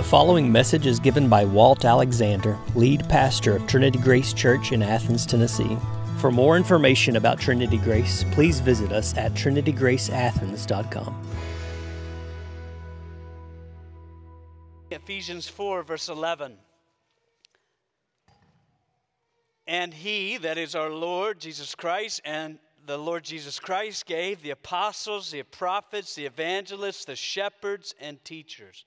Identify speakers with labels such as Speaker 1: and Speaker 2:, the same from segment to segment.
Speaker 1: The following message is given by Walt Alexander, lead pastor of Trinity Grace Church in Athens, Tennessee. For more information about Trinity Grace, please visit us at trinitygraceathens.com.
Speaker 2: Ephesians 4, verse 11. And he, that is our Lord Jesus Christ, and the Lord Jesus Christ gave the apostles, the prophets, the evangelists, the shepherds, and teachers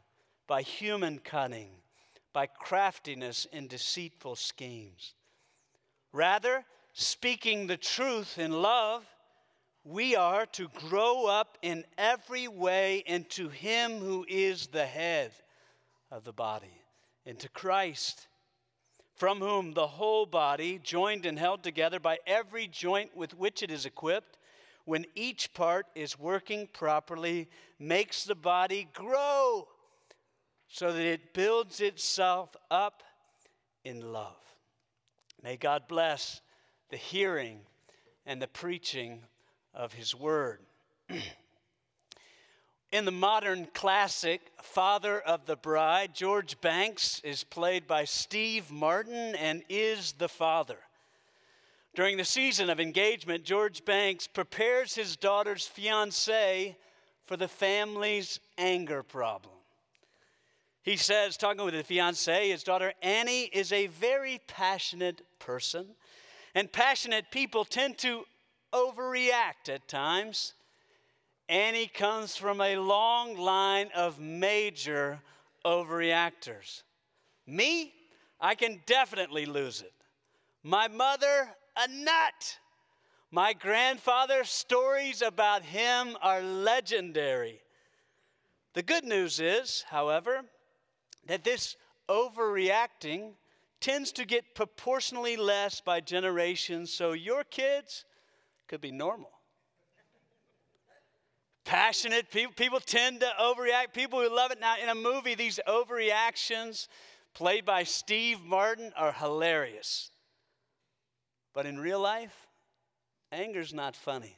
Speaker 2: by human cunning, by craftiness in deceitful schemes. Rather, speaking the truth in love, we are to grow up in every way into Him who is the head of the body, into Christ, from whom the whole body, joined and held together by every joint with which it is equipped, when each part is working properly, makes the body grow so that it builds itself up in love. May God bless the hearing and the preaching of His Word. In the modern classic, Father of the Bride, George Banks is played by Steve Martin and is the father. During the season of engagement, George Banks prepares his daughter's fiance for the family's anger problem. He says, talking with his fiancee, his daughter Annie is a very passionate person. And passionate people tend to overreact at times. Annie comes from a long line of major overreactors. Me, I can definitely lose it. My mother, a nut. My grandfather, stories about him are legendary. The good news is, however, that this overreacting tends to get proportionally less by generations, so your kids could be normal. Passionate people, people tend to overreact. People who love it. Now, in a movie, these overreactions played by Steve Martin are hilarious. But in real life, anger's not funny.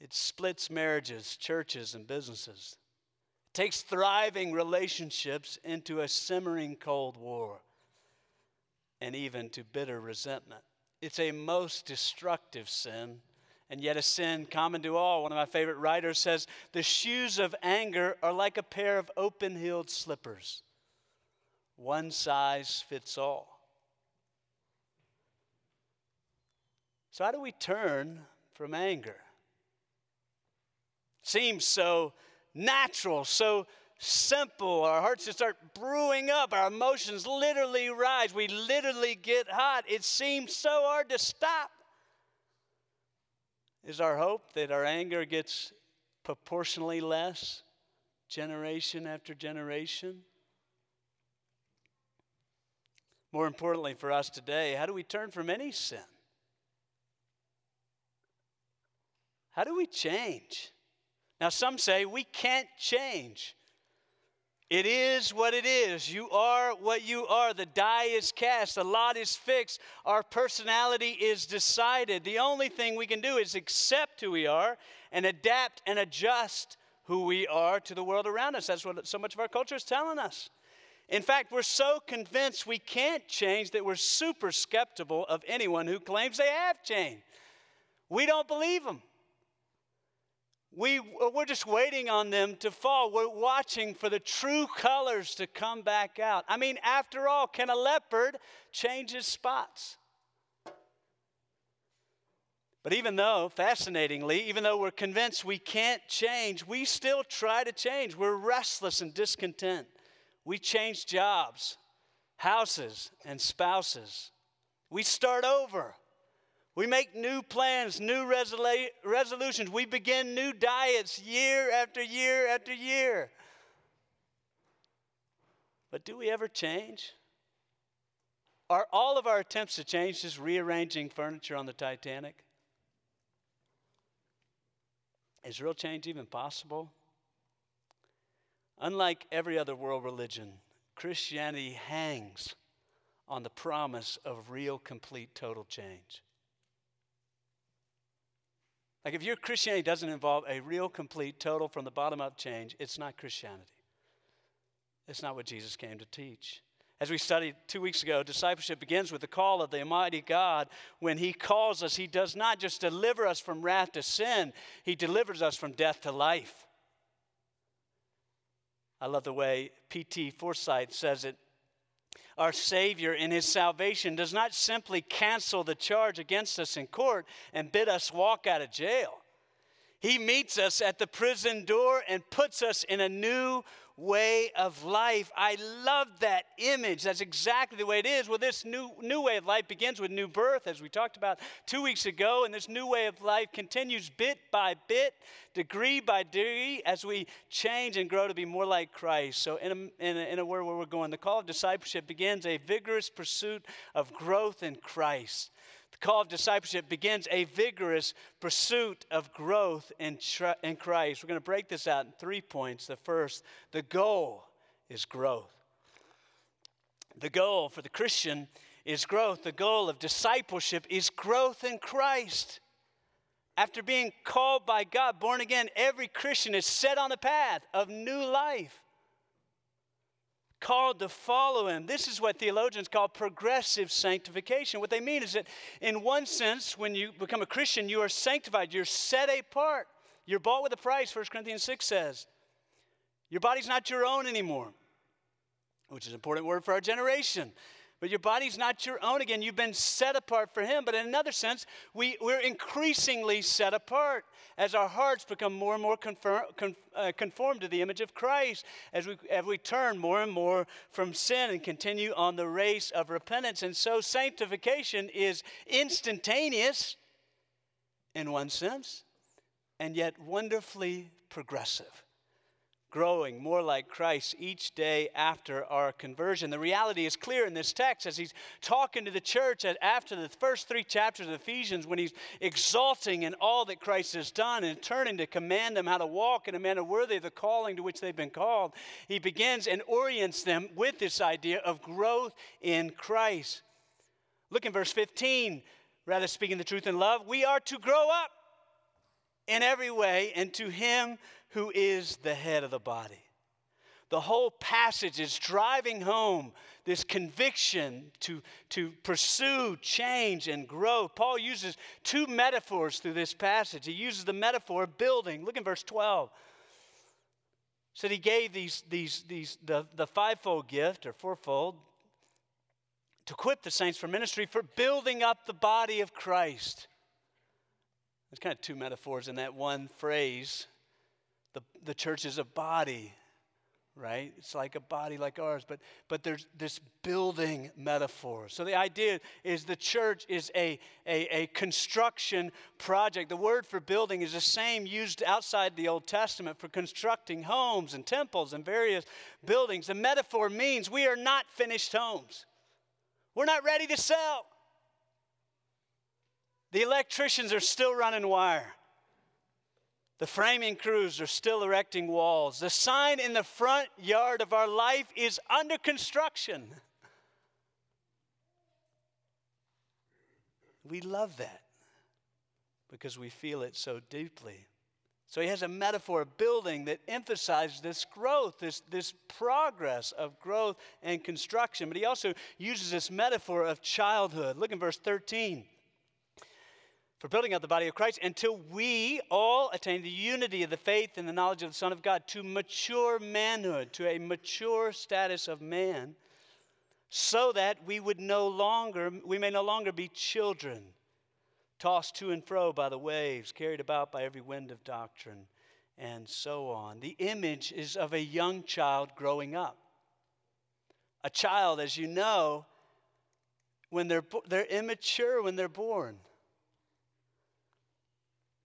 Speaker 2: It splits marriages, churches, and businesses takes thriving relationships into a simmering cold war and even to bitter resentment. It's a most destructive sin, and yet a sin common to all. One of my favorite writers says the shoes of anger are like a pair of open heeled slippers, one size fits all. So, how do we turn from anger? Seems so natural, so simple. Our hearts just start brewing up. Our emotions literally rise. We literally get hot. It seems so hard to stop. Is our hope that our anger gets proportionally less generation after generation? More importantly for us today, how do we turn from any sin? How do we change? Now, some say we can't change. It is what it is. You are what you are. The die is cast, the lot is fixed, our personality is decided. The only thing we can do is accept who we are and adapt and adjust who we are to the world around us. That's what so much of our culture is telling us. In fact, we're so convinced we can't change that we're super skeptical of anyone who claims they have changed. We don't believe them. We, uh, we're just waiting on them to fall. We're watching for the true colors to come back out. I mean, after all, can a leopard change his spots? But even though, fascinatingly, even though we're convinced we can't change, we still try to change. We're restless and discontent. We change jobs, houses, and spouses. We start over. We make new plans, new resolu- resolutions. We begin new diets year after year after year. But do we ever change? Are all of our attempts to change just rearranging furniture on the Titanic? Is real change even possible? Unlike every other world religion, Christianity hangs on the promise of real, complete, total change. Like if your Christianity doesn't involve a real, complete, total, from the bottom up change, it's not Christianity. It's not what Jesus came to teach. As we studied two weeks ago, discipleship begins with the call of the Almighty God. When He calls us, He does not just deliver us from wrath to sin, He delivers us from death to life. I love the way P.T. Forsyth says it. Our Savior, in His salvation, does not simply cancel the charge against us in court and bid us walk out of jail. He meets us at the prison door and puts us in a new way of life. I love that image. That's exactly the way it is. Well, this new, new way of life begins with new birth, as we talked about two weeks ago, and this new way of life continues bit by bit, degree by degree, as we change and grow to be more like Christ. So, in a, in a, in a word where we're going, the call of discipleship begins a vigorous pursuit of growth in Christ. Call of discipleship begins a vigorous pursuit of growth in, in Christ. We're going to break this out in three points. The first, the goal is growth. The goal for the Christian is growth. The goal of discipleship is growth in Christ. After being called by God, born again, every Christian is set on the path of new life called to follow him. This is what theologians call progressive sanctification. What they mean is that, in one sense, when you become a Christian, you are sanctified, you're set apart, you're bought with a price, 1 Corinthians 6 says. Your body's not your own anymore, which is an important word for our generation. But your body's not your own again. You've been set apart for Him. But in another sense, we, we're increasingly set apart as our hearts become more and more conform, uh, conformed to the image of Christ, as we, as we turn more and more from sin and continue on the race of repentance. And so sanctification is instantaneous in one sense, and yet wonderfully progressive growing more like Christ each day after our conversion. The reality is clear in this text as he's talking to the church after the first three chapters of Ephesians when he's exalting in all that Christ has done and turning to command them how to walk in a manner worthy of the calling to which they've been called. He begins and orients them with this idea of growth in Christ. Look in verse 15. Rather speaking the truth in love, we are to grow up in every way into him who is the head of the body. The whole passage is driving home this conviction to, to pursue change and growth. Paul uses two metaphors through this passage. He uses the metaphor of building. Look in verse 12. Said he gave these, these, these the, the fivefold gift or fourfold to equip the saints for ministry for building up the body of Christ. There's kind of two metaphors in that one phrase. The, church is a body, right? It's like a body like ours, but, but there's this building metaphor. So the idea is the church is a, a, a construction project. The word for building is the same used outside the Old Testament for constructing homes and temples and various buildings. The metaphor means we are not finished homes, we're not ready to sell. The electricians are still running wire. The framing crews are still erecting walls. The sign in the front yard of our life is under construction. We love that because we feel it so deeply. So he has a metaphor of building that emphasizes this growth, this, this progress of growth and construction. But he also uses this metaphor of childhood. Look in verse 13 for building up the body of Christ until we all attain the unity of the faith and the knowledge of the Son of God, to mature manhood, to a mature status of man, so that we would no longer, we may no longer be children, tossed to and fro by the waves, carried about by every wind of doctrine, and so on. The image is of a young child growing up. A child, as you know, when they're, they're immature when they're born.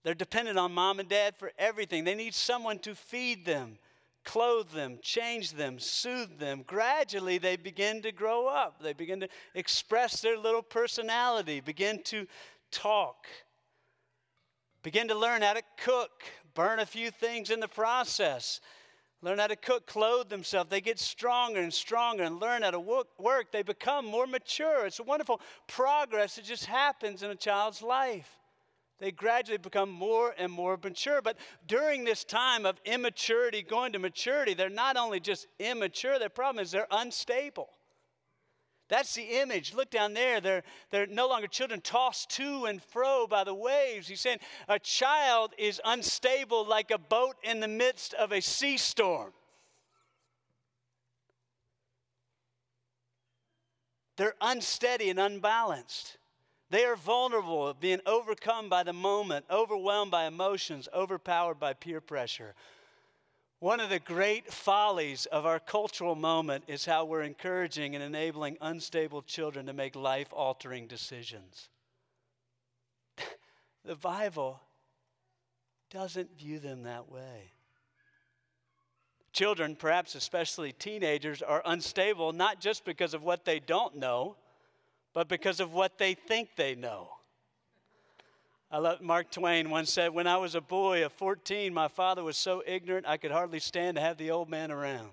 Speaker 2: They're dependent on mom and dad for everything. They need someone to feed them, clothe them, change them, soothe them. Gradually, they begin to grow up. They begin to express their little personality, begin to talk, begin to learn how to cook, burn a few things in the process. Learn how to cook, clothe themselves. They get stronger and stronger and learn how to work. They become more mature. It's a wonderful progress that just happens in a child's life. They gradually become more and more mature. But during this time of immaturity going to maturity, they're not only just immature, their problem is they're unstable. That's the image. Look down there. They're, they're no longer children tossed to and fro by the waves. He's saying a child is unstable like a boat in the midst of a sea storm. They're unsteady and unbalanced. They are vulnerable of being overcome by the moment, overwhelmed by emotions, overpowered by peer pressure. One of the great follies of our cultural moment is how we're encouraging and enabling unstable children to make life altering decisions. the Bible doesn't view them that way. Children, perhaps especially teenagers, are unstable not just because of what they don't know but because of what they think they know. I love, Mark Twain once said, When I was a boy of 14, my father was so ignorant I could hardly stand to have the old man around.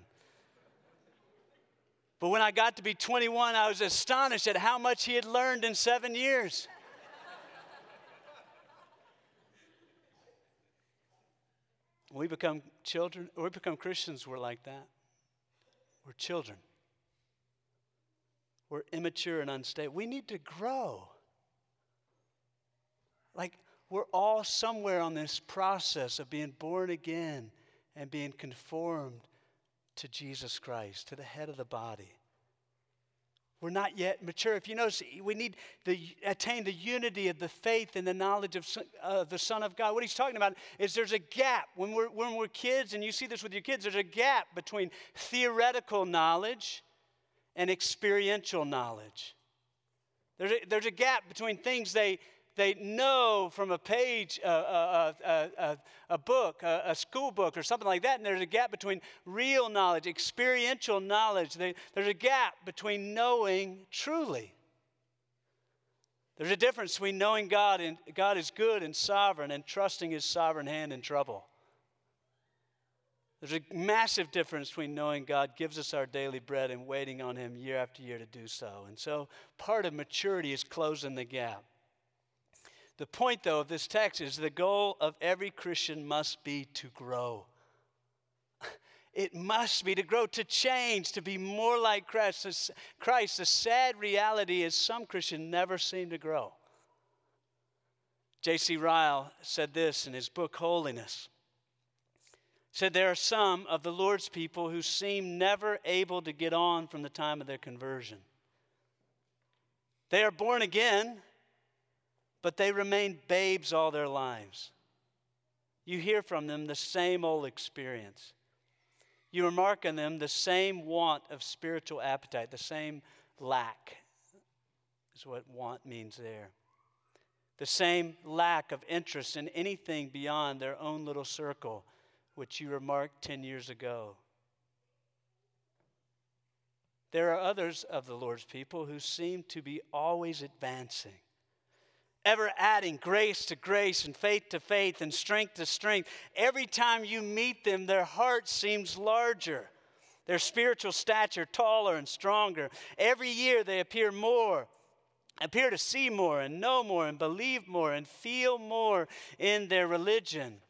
Speaker 2: But when I got to be 21, I was astonished at how much he had learned in seven years. we become children, we become Christians, we're like that. We're children. We're immature and unstable. We need to grow. Like, we're all somewhere on this process of being born again and being conformed to Jesus Christ, to the head of the body. We're not yet mature. If you notice, we need to attain the unity of the faith and the knowledge of uh, the Son of God. What he's talking about is there's a gap. When we're, when we're kids, and you see this with your kids, there's a gap between theoretical knowledge and experiential knowledge. There's a, there's a gap between things they, they know from a page, a, a, a, a book, a, school book, or something like that, and there's a gap between real knowledge, experiential knowledge. They, there's a gap between knowing truly. There's a difference between knowing God and God is good and sovereign and trusting His sovereign hand in trouble. There's a massive difference between knowing God gives us our daily bread and waiting on Him year after year to do so. And so part of maturity is closing the gap. The point, though, of this text is the goal of every Christian must be to grow. It must be to grow, to change, to be more like Christ. Christ. The sad reality is some Christians never seem to grow. J.C. Ryle said this in his book, Holiness said there are some of the Lord's people who seem never able to get on from the time of their conversion. They are born again, but they remain babes all their lives. You hear from them the same old experience. You remark on them the same want of spiritual appetite, the same lack, is what want means there. The same lack of interest in anything beyond their own little circle which you remarked 10 years ago. There are others of the Lord's people who seem to be always advancing, ever adding grace to grace and faith to faith and strength to strength. Every time you meet them, their heart seems larger, their spiritual stature taller and stronger. Every year they appear more appear to see more and know more and believe more and feel more in their religion.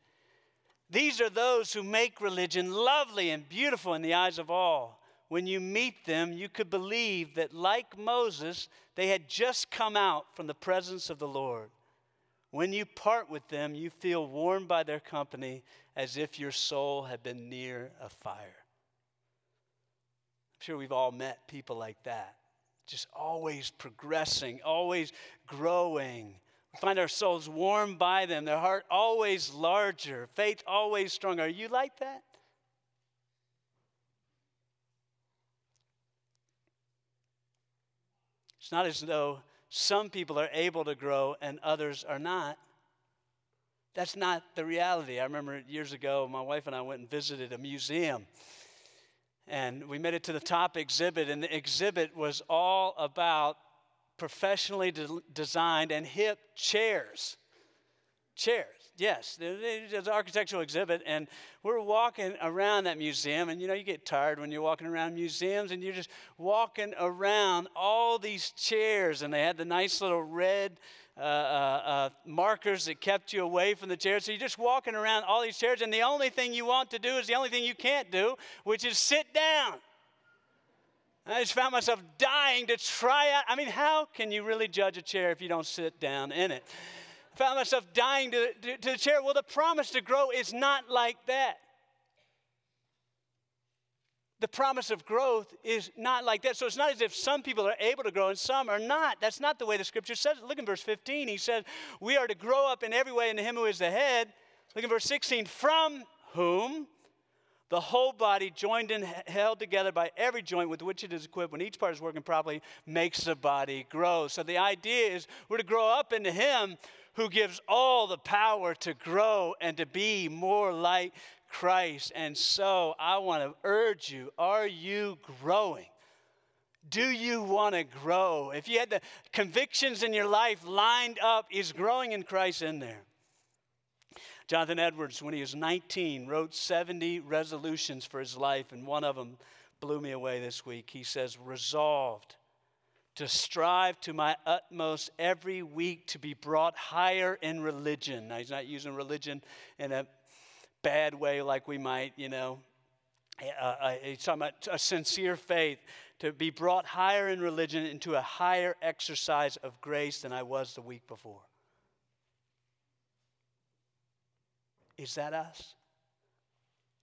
Speaker 2: These are those who make religion lovely and beautiful in the eyes of all. When you meet them, you could believe that, like Moses, they had just come out from the presence of the Lord. When you part with them, you feel warmed by their company as if your soul had been near a fire. I'm sure we've all met people like that, just always progressing, always growing, find our souls warmed by them, their heart always larger, faith always stronger. Are you like that? It's not as though some people are able to grow and others are not. that's not the reality. I remember years ago, my wife and I went and visited a museum. And we made it to the top exhibit, and the exhibit was all about professionally de- designed and hip chairs. Chairs, yes. It's an architectural exhibit, and we're walking around that museum, and you know, you get tired when you're walking around museums, and you're just walking around all these chairs, and they had the nice little red uh, uh, uh, markers that kept you away from the chairs. So you're just walking around all these chairs, and the only thing you want to do is the only thing you can't do, which is sit down. I just found myself dying to try out. I mean, how can you really judge a chair if you don't sit down in it? I found myself dying to, to, to the chair. Well, the promise to grow is not like that the promise of growth is not like that. So it's not as if some people are able to grow and some are not. That's not the way the scripture says it. Look in verse 15. He says, We are to grow up in every way into Him who is the head. Look in verse 16. From whom the whole body, joined and held together by every joint with which it is equipped, when each part is working properly, makes the body grow. So the idea is we're to grow up into Him who gives all the power to grow and to be more like Christ. And so I want to urge you are you growing? Do you want to grow? If you had the convictions in your life lined up, is growing in Christ in there? Jonathan Edwards, when he was 19, wrote 70 resolutions for his life, and one of them blew me away this week. He says, Resolved to strive to my utmost every week to be brought higher in religion. Now, he's not using religion in a bad way like we might, you know. Uh, uh, he's talking about a sincere faith to be brought higher in religion into a higher exercise of grace than I was the week before. Is that us?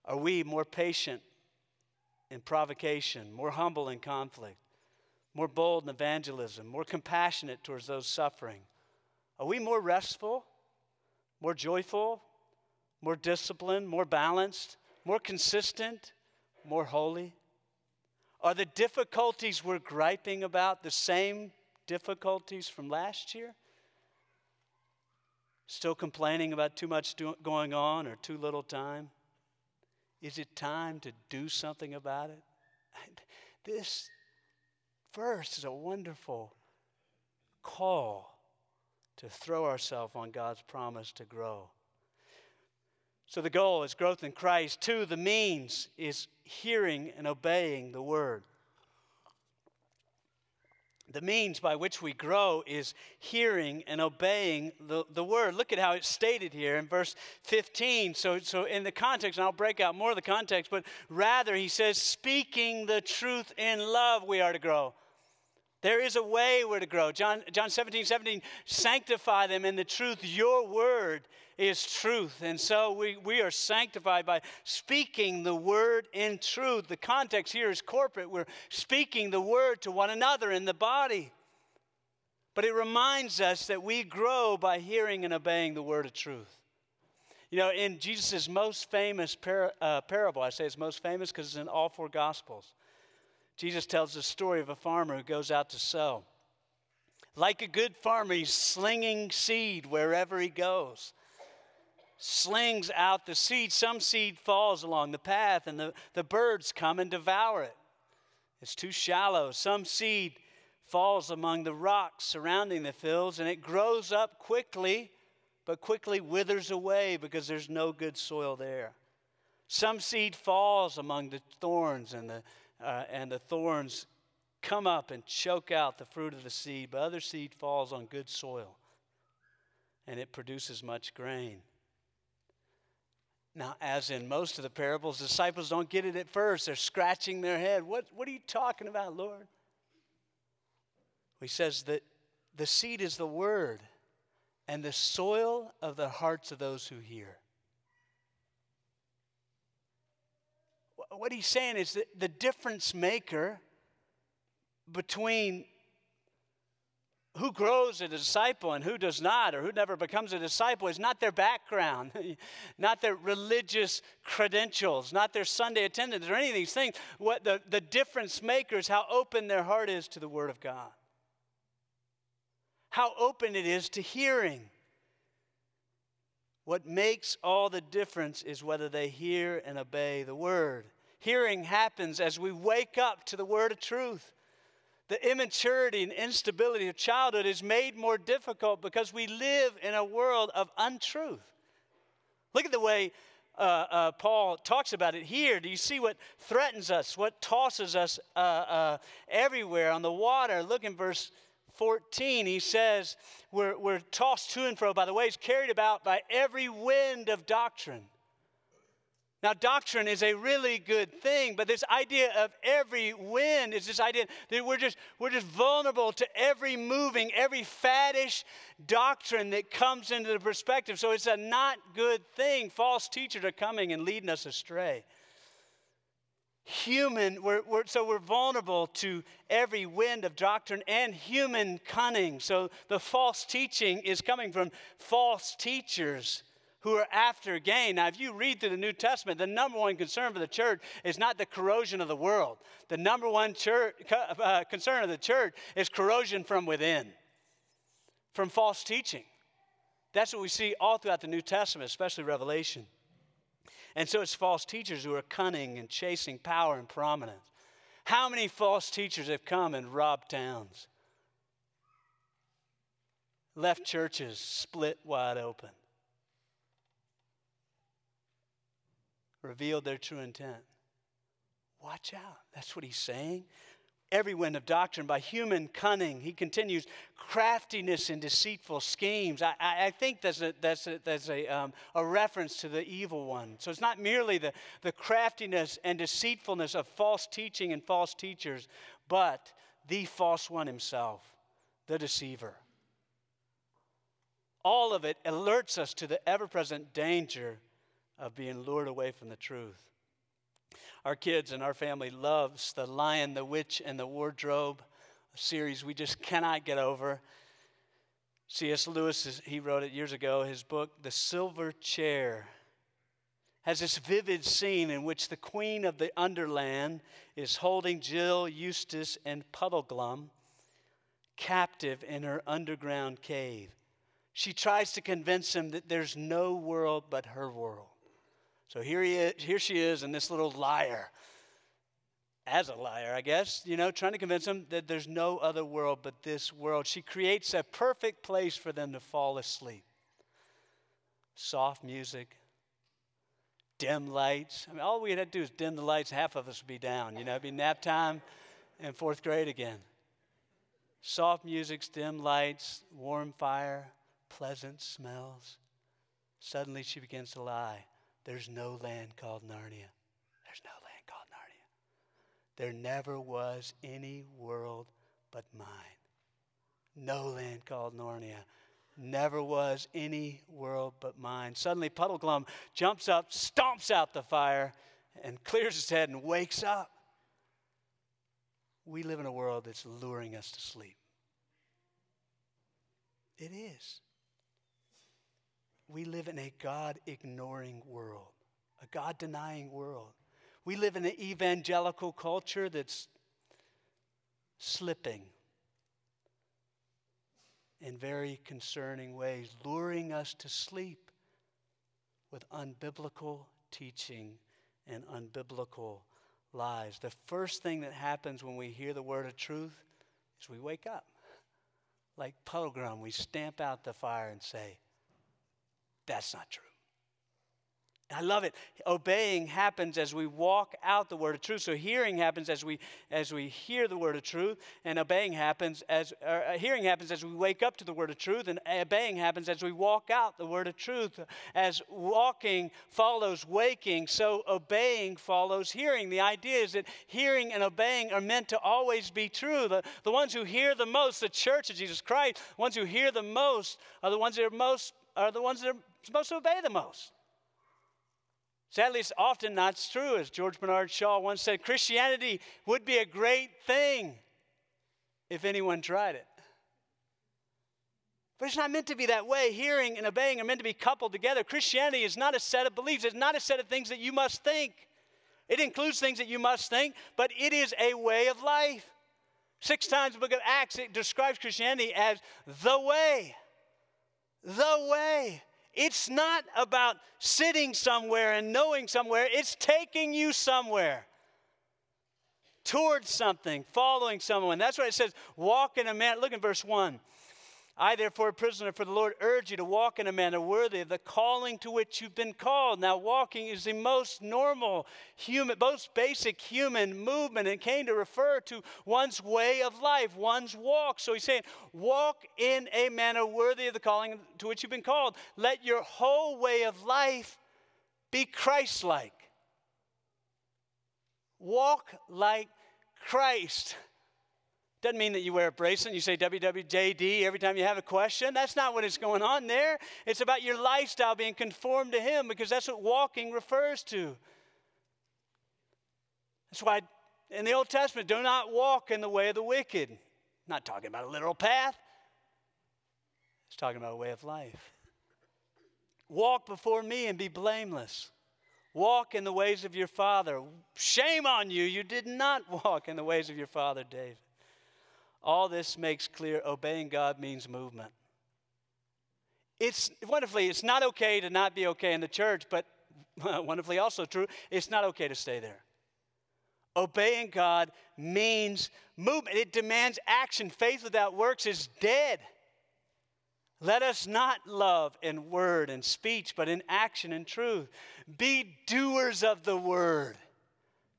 Speaker 2: Are we more patient in provocation, more humble in conflict, more bold in evangelism, more compassionate towards those suffering? Are we more restful, more joyful, more disciplined, more balanced, more consistent, more holy? Are the difficulties we're griping about the same difficulties from last year? Still complaining about too much do- going on or too little time? Is it time to do something about it? This verse is a wonderful call to throw ourselves on God's promise to grow. So the goal is growth in Christ. Two, the means is hearing and obeying the word. The means by which we grow is hearing and obeying the, the word. Look at how it's stated here in verse 15. So, so, in the context, and I'll break out more of the context, but rather he says, speaking the truth in love, we are to grow. There is a way we're to grow. John, John 17, 17, sanctify them in the truth. Your word is truth. And so we, we are sanctified by speaking the word in truth. The context here is corporate. We're speaking the word to one another in the body. But it reminds us that we grow by hearing and obeying the word of truth. You know, in Jesus' most famous par- uh, parable, I say it's most famous because it's in all four Gospels. Jesus tells the story of a farmer who goes out to sow. Like a good farmer, he's slinging seed wherever he goes. Slings out the seed. Some seed falls along the path, and the, the birds come and devour it. It's too shallow. Some seed falls among the rocks surrounding the fields, and it grows up quickly, but quickly withers away because there's no good soil there. Some seed falls among the thorns and the uh, and the thorns come up and choke out the fruit of the seed, but other seed falls on good soil and it produces much grain. Now, as in most of the parables, disciples don't get it at first. They're scratching their head. What, what are you talking about, Lord? He says that the seed is the word and the soil of the hearts of those who hear. what he's saying is that the difference maker between who grows a disciple and who does not, or who never becomes a disciple, is not their background, not their religious credentials, not their Sunday attendance, or any of these things. What the, the difference maker is how open their heart is to the Word of God, how open it is to hearing. What makes all the difference is whether they hear and obey the word. Hearing happens as we wake up to the word of truth. The immaturity and instability of childhood is made more difficult because we live in a world of untruth. Look at the way uh, uh, Paul talks about it here. Do you see what threatens us, what tosses us uh, uh everywhere on the water? Look in verse 14, he says, we're, we're tossed to and fro by the waves, carried about by every wind of doctrine. Now, doctrine is a really good thing, but this idea of every wind is this idea that we're just, we're just vulnerable to every moving, every faddish doctrine that comes into the perspective. So it's a not good thing. False teachers are coming and leading us astray human, we're, we're, so we're vulnerable to every wind of doctrine and human cunning. So the false teaching is coming from false teachers who are after gain. Now, if you read through the New Testament, the number one concern for the church is not the corrosion of the world. The number one church, uh, concern of the church is corrosion from within, from false teaching. That's what we see all throughout the New Testament, especially Revelation. And so it's false teachers who are cunning and chasing power and prominence. How many false teachers have come and robbed towns? Left churches split wide open. Revealed their true intent. Watch out. That's what he's saying every wind of doctrine by human cunning. He continues, craftiness and deceitful schemes. I, I, think that's, a, that's, a, that's a, um, a reference to the evil one. So it's not merely the, the craftiness and deceitfulness of false teaching and false teachers, but the false one himself, the deceiver. All of it alerts us to the ever present danger of being lured away from the truth. Our kids and our family loves The Lion, the Witch, and the Wardrobe series we just cannot get over. C.S. Lewis, he wrote it years ago, his book, The Silver Chair, has this vivid scene in which the queen of the Underland is holding Jill, Eustace, and Puddleglum captive in her underground cave. She tries to convince them that there's no world but her world. So here, he is, here she is, and this little liar, as a liar, I guess, you know, trying to convince them that there's no other world but this world. She creates a perfect place for them to fall asleep. Soft music, dim lights. I mean, all we had to do is dim the lights, half of us would be down. You know, it'd be nap time and fourth grade again. Soft music, dim lights, warm fire, pleasant smells. Suddenly she begins to lie. There's no land called Narnia. There's no land called Narnia. There never was any world but mine. No land called Narnia. Never was any world but mine. Suddenly, Puddleglum jumps up, stomps out the fire, and clears his head and wakes up. We live in a world that's luring us to sleep. It is we live in a God ignoring world, a God denying world. We live in an evangelical culture that's slipping in very concerning ways, luring us to sleep with unbiblical teaching and unbiblical lies. The first thing that happens when we hear the word of truth is we wake up. Like Puddleglum, we stamp out the fire and say, that's not true. I love it. Obeying happens as we walk out the word of truth. So hearing happens as we as we hear the word of truth, and obeying happens as uh, hearing happens as we wake up to the word of truth, and obeying happens as we walk out the word of truth. As walking follows waking, so obeying follows hearing. The idea is that hearing and obeying are meant to always be true. The, the ones who hear the most, the church of Jesus Christ, the ones who hear the most are the ones that are most are the ones that are supposed to obey the most. Sadly, it's often not true. As George Bernard Shaw once said, Christianity would be a great thing if anyone tried it. But it's not meant to be that way. Hearing and obeying are meant to be coupled together. Christianity is not a set of beliefs, it's not a set of things that you must think. It includes things that you must think, but it is a way of life. Six times the book of Acts, it describes Christianity as the way. The way. It's not about sitting somewhere and knowing somewhere, it's taking you somewhere towards something, following someone. That's why it says, walk in a man. Look in verse 1. I, therefore, a prisoner for the Lord, urge you to walk in a manner worthy of the calling to which you've been called. Now, walking is the most normal human, most basic human movement and came to refer to one's way of life, one's walk. So he's saying, walk in a manner worthy of the calling to which you've been called. Let your whole way of life be Christ like. Walk like Christ. Doesn't mean that you wear a bracelet and you say WWJD every time you have a question. That's not what is going on there. It's about your lifestyle being conformed to Him because that's what walking refers to. That's why in the Old Testament, do not walk in the way of the wicked. Not talking about a literal path, it's talking about a way of life. Walk before me and be blameless. Walk in the ways of your father. Shame on you, you did not walk in the ways of your father David. All this makes clear obeying God means movement. It's wonderfully, it's not okay to not be okay in the church, but wonderfully also true, it's not okay to stay there. Obeying God means movement, it demands action. Faith without works is dead. Let us not love in word and speech, but in action and truth. Be doers of the word,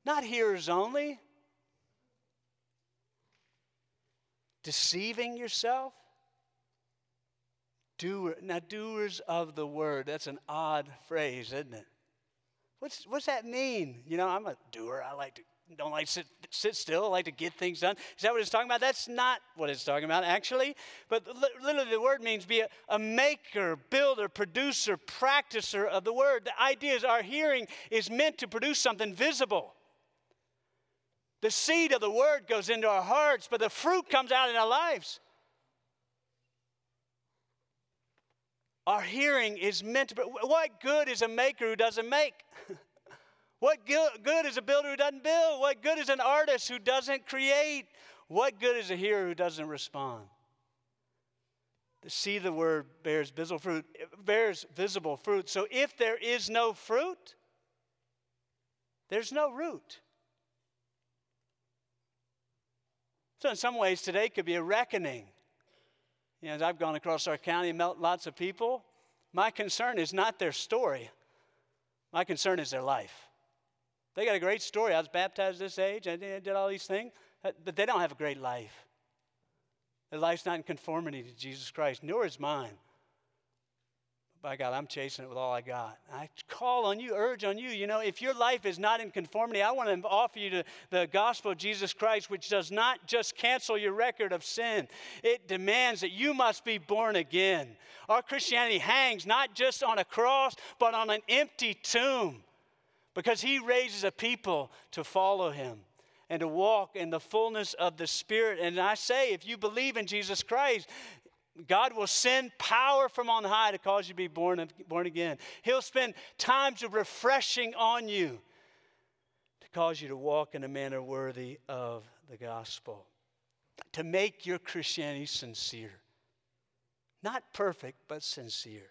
Speaker 2: not hearers only. Deceiving yourself? Doer, now, doers of the word, that's an odd phrase, isn't it? What's, what's that mean? You know, I'm a doer. I like to, don't like sit, sit still. I like to get things done. Is that what it's talking about? That's not what it's talking about, actually. But literally, the word means be a, a maker, builder, producer, practicer of the word. The idea is our hearing is meant to produce something visible. The seed of the word goes into our hearts, but the fruit comes out in our lives. Our hearing is meant to. be. What good is a maker who doesn't make? what good is a builder who doesn't build? What good is an artist who doesn't create? What good is a hearer who doesn't respond? The seed of the word bears visible fruit. Bears visible fruit. So if there is no fruit, there's no root. So, in some ways, today could be a reckoning. You know, as I've gone across our county and met lots of people, my concern is not their story, my concern is their life. They got a great story. I was baptized this age, I did all these things, uh, but they don't have a great life. Their life's not in conformity to Jesus Christ, nor is mine by God, I'm chasing it with all I got. I call on you, urge on you. You know, if your life is not in conformity, I want to offer you to the gospel of Jesus Christ, which does not just cancel your record of sin, it demands that you must be born again. Our Christianity hangs not just on a cross, but on an empty tomb because he raises a people to follow him and to walk in the fullness of the Spirit. And I say, if you believe in Jesus Christ, God will send power from on high to cause you to be born, born again. He'll spend times of refreshing on you to cause you to walk in a manner worthy of the gospel, to make your Christianity sincere. Not perfect, but sincere.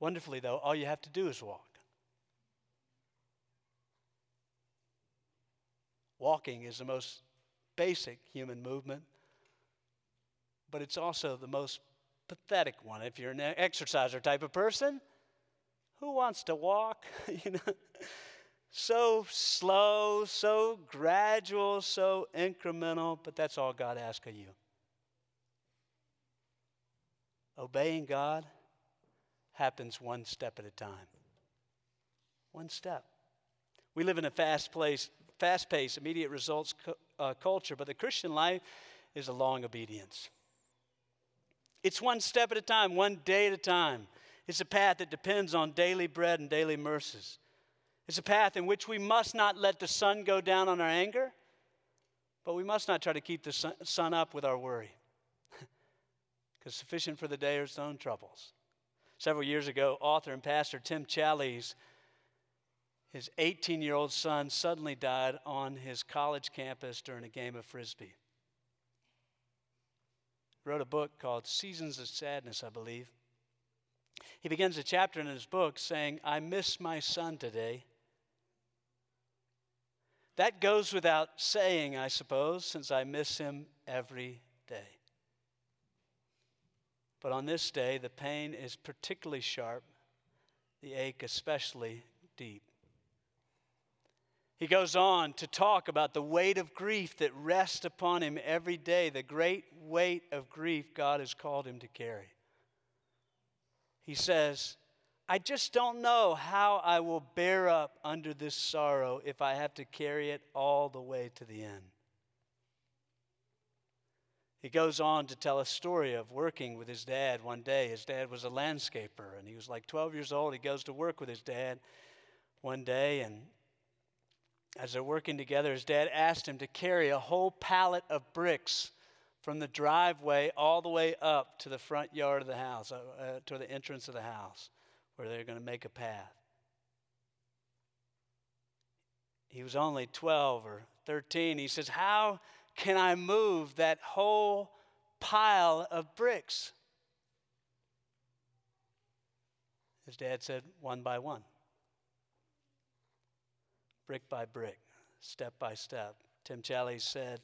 Speaker 2: Wonderfully, though, all you have to do is walk. Walking is the most basic human movement but it's also the most pathetic one. If you're an exerciser type of person, who wants to walk? you know, so slow, so gradual, so incremental, but that's all God asks of you. Obeying God happens one step at a time. One step. We live in a fast place, fast-paced, immediate results uh, culture, but the Christian life is a long obedience. It's one step at a time, one day at a time. It's a path that depends on daily bread and daily mercies. It's a path in which we must not let the sun go down on our anger, but we must not try to keep the sun up with our worry. Because sufficient for the day are its own troubles. Several years ago, author and pastor Tim Challies, his 18 year old son, suddenly died on his college campus during a game of frisbee wrote a book called Seasons of Sadness, I believe. He begins a chapter in his book saying, I miss my son today. That goes without saying, I suppose, since I miss him every day. But on this day, the pain is particularly sharp, the ache especially deep. He goes on to talk about the weight of grief that rests upon him every day, the great weight of grief God has called him to carry. He says, I just don't know how I will bear up under this sorrow if I have to carry it all the way to the end. He goes on to tell a story of working with his dad one day. His dad was a landscaper, and he was like 12 years old. He goes to work with his dad one day, and as they're working together, his dad asked him to carry a whole pallet of bricks from the driveway all the way up to the front yard of the house, uh, uh, to the entrance of the house, where they're going to make a path. He was only 12 or 13. He says, How can I move that whole pile of bricks? His dad said, One by one brick by brick, step by step. Tim Challies said,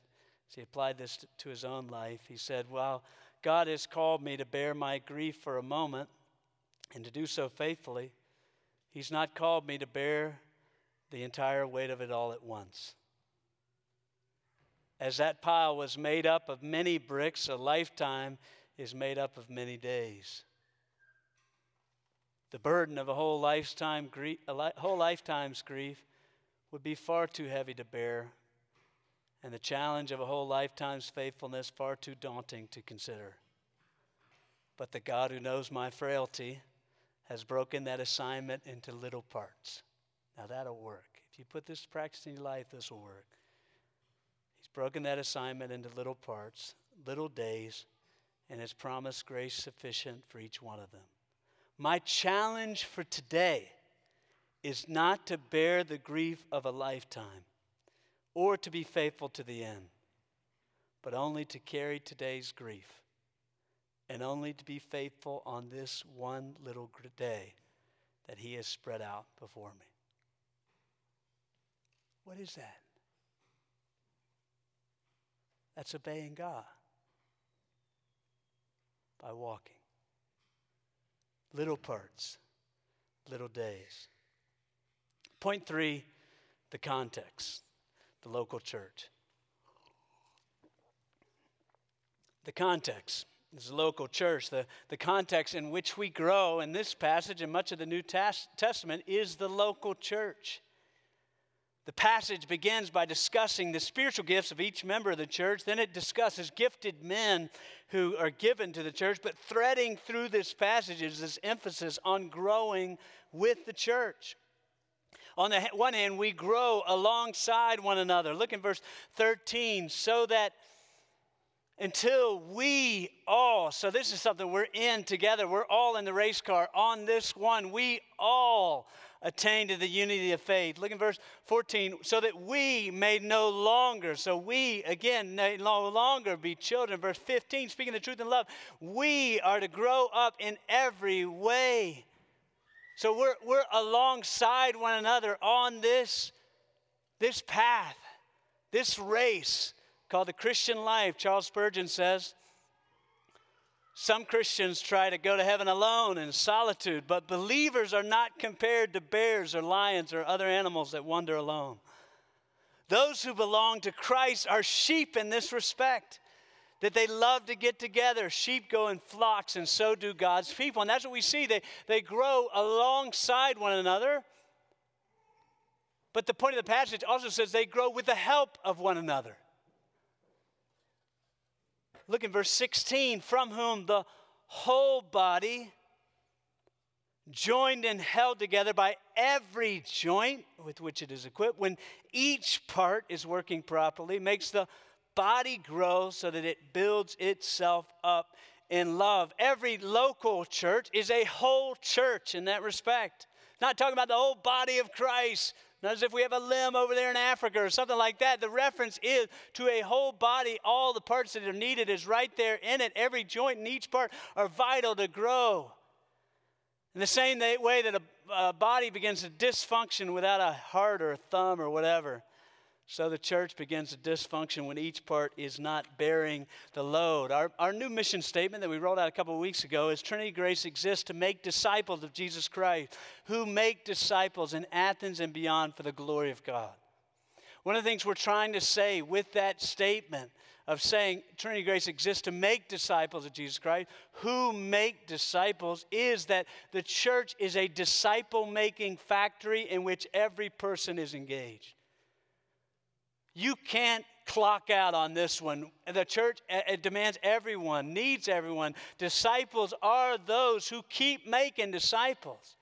Speaker 2: as he applied this to his own life, he said, Well, God has called me to bear my grief for a moment and to do so faithfully. He's not called me to bear the entire weight of it all at once. As that pile was made up of many bricks, a lifetime is made up of many days. The burden of a whole lifetime a whole lifetime's grief would be far too heavy to bear, and the challenge of a whole lifetime's faithfulness far too daunting to consider. But the God who knows my frailty has broken that assignment into little parts. Now that'll work. If you put this practice in your life, this will work. He's broken that assignment into little parts, little days, and has promised grace sufficient for each one of them. My challenge for today is not to bear the grief of a lifetime or to be faithful to the end, but only to carry today's grief and only to be faithful on this one little day that He has spread out before me. What is that? That's obeying God by walking. Little parts, little days. Point three the context, the local church. The context is the local church. The, the context in which we grow in this passage and much of the New Testament is the local church. The passage begins by discussing the spiritual gifts of each member of the church. Then it discusses gifted men who are given to the church. But threading through this passage is this emphasis on growing with the church. On the one hand, we grow alongside one another. Look in verse 13, so that until we all, so this is something we're in together, we're all in the race car on this one, we all attain to the unity of faith. Look in verse 14, so that we may no longer, so we again may no longer be children. Verse 15, speaking the truth in love, we are to grow up in every way so we're, we're alongside one another on this, this path, this race called the Christian life. Charles Spurgeon says, some Christians try to go to heaven alone in solitude, but believers are not compared to bears or lions or other animals that wander alone. Those who belong to Christ are sheep in this respect that they love to get together. Sheep go in flocks, and so do God's people. And that's what we see. They, they grow alongside one another. But the point of the passage also says they grow with the help of one another. Look in verse 16 from whom the whole body, joined and held together by every joint with which it is equipped, when each part is working properly, makes the body grows so that it builds itself up in love. Every local church is a whole church in that respect. Not talking about the whole body of Christ, not as if we have a limb over there in Africa or something like that. The reference is to a whole body. All the parts that are needed is right there in it. Every joint and each part are vital to grow. In the same way that a, a body begins to dysfunction without a heart or a thumb or whatever, so the church begins to dysfunction when each part is not bearing the load. Our, our new mission statement that we rolled out a couple of weeks ago is Trinity Grace exists to make disciples of Jesus Christ who make disciples in Athens and beyond for the glory of God. One of the things we're trying to say with that statement of saying Trinity Grace exists to make disciples of Jesus Christ, who make disciples, is that the church is a disciple making factory in which every person is engaged. You can't clock out on this one. The church it demands everyone, needs everyone. Disciples are those who keep making disciples.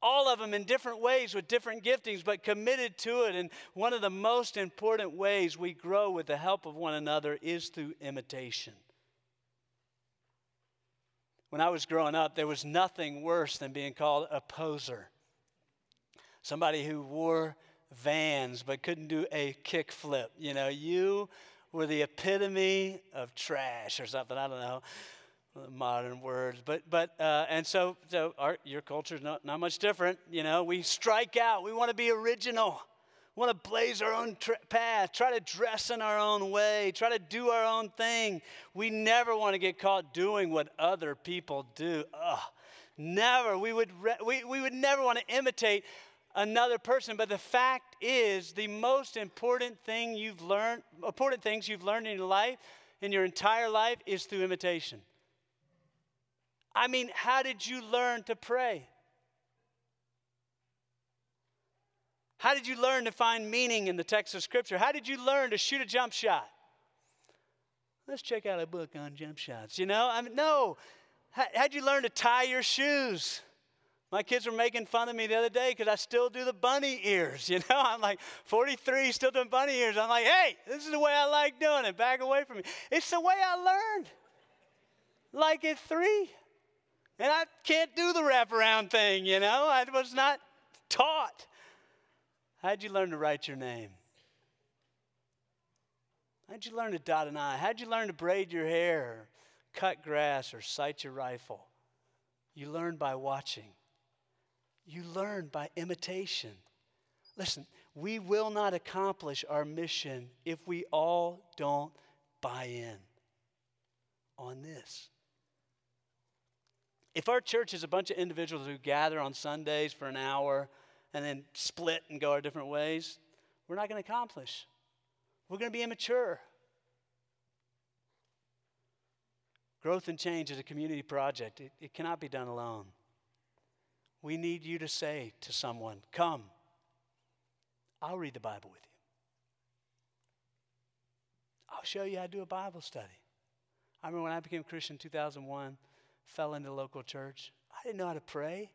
Speaker 2: All of them in different ways with different giftings, but committed to it. And one of the most important ways we grow with the help of one another is through imitation. When I was growing up, there was nothing worse than being called a poser. Somebody who wore vans but couldn't do a kick flip. You know, you were the epitome of trash or something. I don't know modern words. But but uh, and so so our, your culture is not, not much different you know. We strike out. We want to be original. We want to blaze our own path try to dress in our own way try to do our own thing. We never want to get caught doing what other people do. Ugh. never. We would re- we, we would never want to imitate another person. But the fact is, the most important thing you've learned, important things you've learned in your life, in your entire life, is through imitation. I mean, how did you learn to pray? How did you learn to find meaning in the text of Scripture? How did you learn to shoot a jump shot? Let's check out a book on jump shots. You know, I mean, no. How'd you learn to tie your shoes? My kids were making fun of me the other day because I still do the bunny ears. You know, I'm like 43, still doing bunny ears. I'm like, hey, this is the way I like doing it. Back away from me. It's the way I learned. Like at three. And I can't do the wraparound thing, you know. I was not taught. How'd you learn to write your name? How'd you learn to dot an I? How'd you learn to braid your hair, cut grass, or sight your rifle? You learn by watching. You learn by imitation. Listen, we will not accomplish our mission if we all don't buy in on this. If our church is a bunch of individuals who gather on Sundays for an hour and then split and go our different ways, we're not going to accomplish. We're going to be immature. Growth and change is a community project, it, it cannot be done alone we need you to say to someone, Come, I'll read the Bible with you. I'll show you how to do a Bible study. I remember when I became a Christian in 2001, fell into local church. I didn't know how to pray.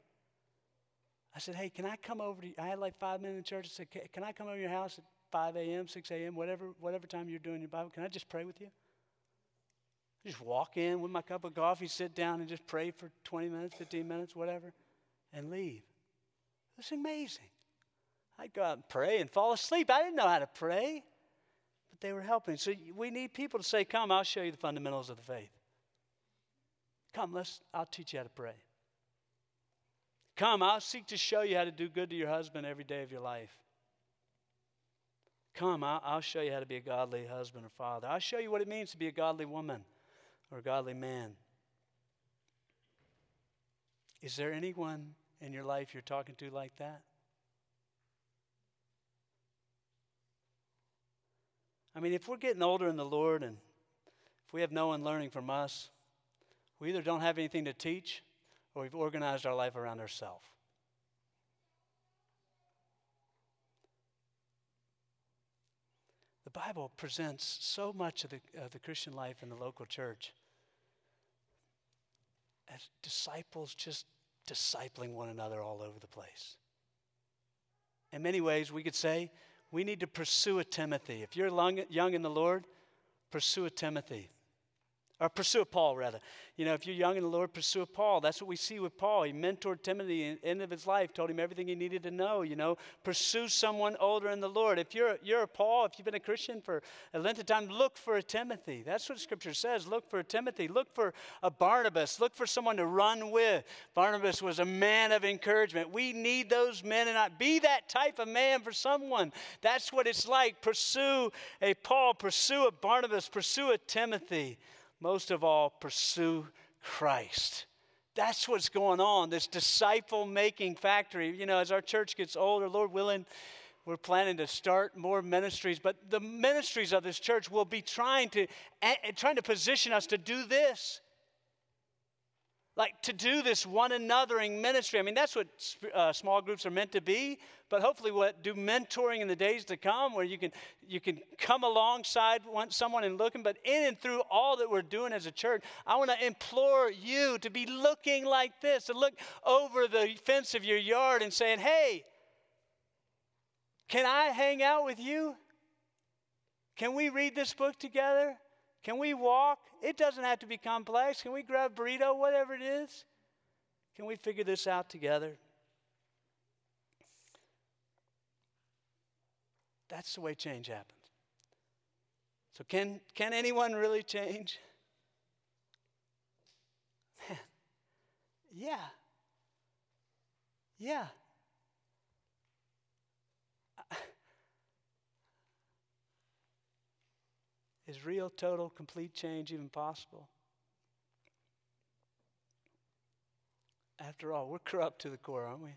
Speaker 2: I said, Hey, can I come over to you? I had like five minutes in church. I said, Can I come over to your house at 5 a.m., 6 a.m., whatever, whatever time you're doing your Bible? Can I just pray with you? Just walk in with my cup of coffee, sit down, and just pray for 20 minutes, 15 minutes, whatever and leave. It's amazing. I'd go out and pray and fall asleep. I didn't know how to pray, but they were helping. So we need people to say, Come, I'll show you the fundamentals of the faith. Come, let's, I'll teach you how to pray. Come, I'll seek to show you how to do good to your husband every day of your life. Come, I'll, I'll show you how to be a godly husband or father. I'll show you what it means to be a godly woman or a godly man. Is there anyone in your life you're talking to like that? I mean, if we're getting older in the Lord and if we have no one learning from us, we either don't have anything to teach or we've organized our life around ourselves. The Bible presents so much of the, of the Christian life in the local church as disciples just discipling one another all over the place. In many ways, we could say we need to pursue a Timothy. If you're young in the Lord, pursue a Timothy. Or pursue Paul rather. You know, if you're young in the Lord, pursue Paul. That's what we see with Paul. He mentored Timothy in the end of his life, told him everything he needed to know. You know, pursue someone older in the Lord. If you're you're a Paul, if you've been a Christian for a length of time, look for a Timothy. That's what Scripture says. Look for a Timothy. Look for a Barnabas. Look for someone to run with. Barnabas was a man of encouragement. We need those men, and I be that type of man for someone. That's what it's like. Pursue a Paul. Pursue a Barnabas. Pursue a Timothy most of all, pursue Christ. That's what's going on, this disciple making factory. You know, as our church gets older, Lord willing, we're planning to start more ministries, but the ministries of this church will be trying to, trying to position us to do this like to do this one anothering ministry. I mean, that's what uh, small groups are meant to be. But hopefully, we'll do mentoring in the days to come, where you can you can come alongside one, someone and looking. But in and through all that we're doing as a church, I want to implore you to be looking like this, to look over the fence of your yard and saying, "Hey, can I hang out with you? Can we read this book together?" Can we walk? It doesn't have to be complex. Can we grab burrito, whatever it is? Can we figure this out together? That's the way change happens. So, can, can anyone really change? yeah. Yeah. Is real, total, complete change even possible? After all, we're corrupt to the core, aren't we?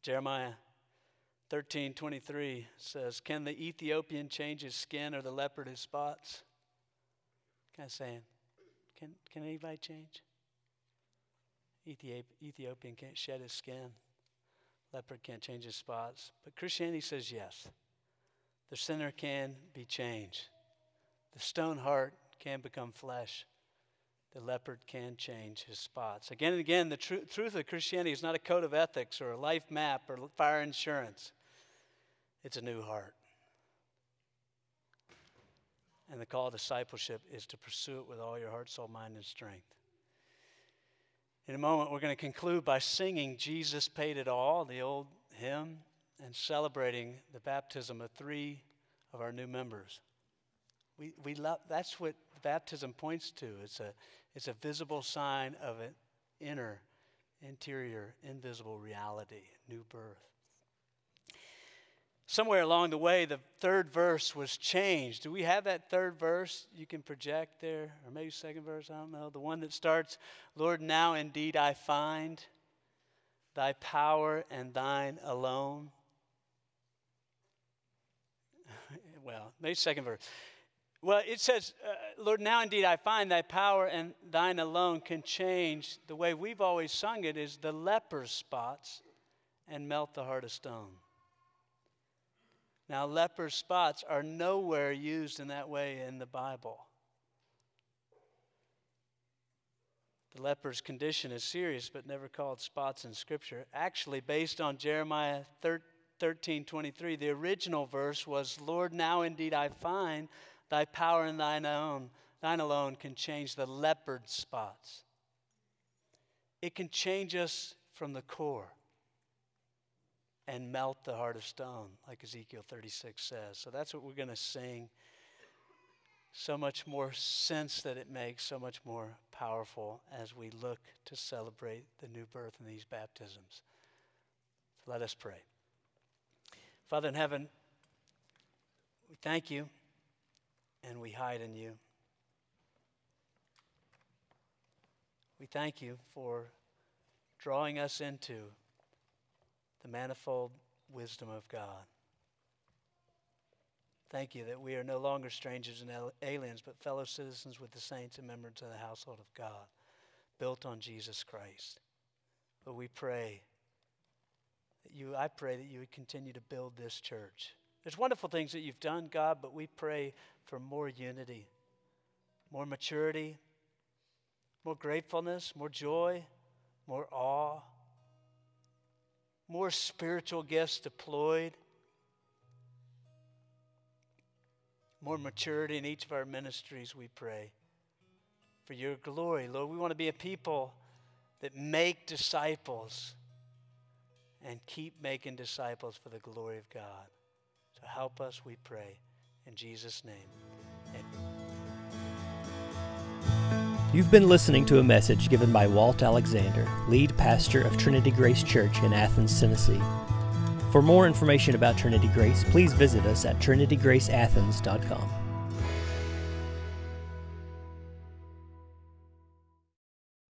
Speaker 2: Jeremiah 13 23 says, Can the Ethiopian change his skin or the leopard his spots? Kind of saying, Can, can anybody change? Ethiopian can't shed his skin. Leopard can't change his spots. But Christianity says yes. The sinner can be changed. The stone heart can become flesh. The leopard can change his spots. Again and again, the tr- truth of Christianity is not a code of ethics or a life map or fire insurance. It's a new heart. And the call of discipleship is to pursue it with all your heart, soul, mind, and strength. In a moment, we're going to conclude by singing Jesus Paid It All, the old hymn, and celebrating the baptism of three of our new members. We, we love, that's what baptism points to. It's a, it's a visible sign of an inner, interior, invisible reality, new birth somewhere along the way, the third verse was changed. Do we have that third verse you can project there? Or maybe second verse, I don't know. The one that starts, Lord, now indeed I find thy power and thine alone. well, maybe second verse. Well, it says, uh, Lord, now indeed I find thy power and thine alone can change. The way we've always sung it is the leper's spots and melt the heart of stone. Now, leper spots are nowhere used in that way in the Bible. The leper's condition is serious, but never called spots in Scripture. Actually, based on Jeremiah 13 23, the original verse was, Lord, now indeed I find thy power and thine own, thine alone can change the leopard spots. It can change us from the core and melt the heart of stone, like Ezekiel 36 says. So that's what we're going to sing. So much more sense that it makes, so much more powerful as we look to celebrate the new birth in these baptisms. Let us pray. Father in heaven, we thank you and we hide in you. We thank you for drawing us into the manifold wisdom of God. Thank you that we are no longer strangers and aliens, but fellow citizens with the saints and members of the household of God, built on Jesus Christ. But we pray that you, I pray that you would continue to build this church. There's wonderful things that you've done, God, but we pray for more unity, more maturity, more gratefulness, more joy, more awe more spiritual gifts deployed. more maturity in each of our ministries, we pray. For your glory, Lord, we want to be a people that make disciples and keep making disciples for the glory of God. So help us, we pray. In Jesus' name.
Speaker 1: You've been listening to a message given by Walt Alexander, lead pastor of Trinity Grace Church in Athens, Tennessee. For more information about Trinity Grace, please visit us at trinitygraceathens.com.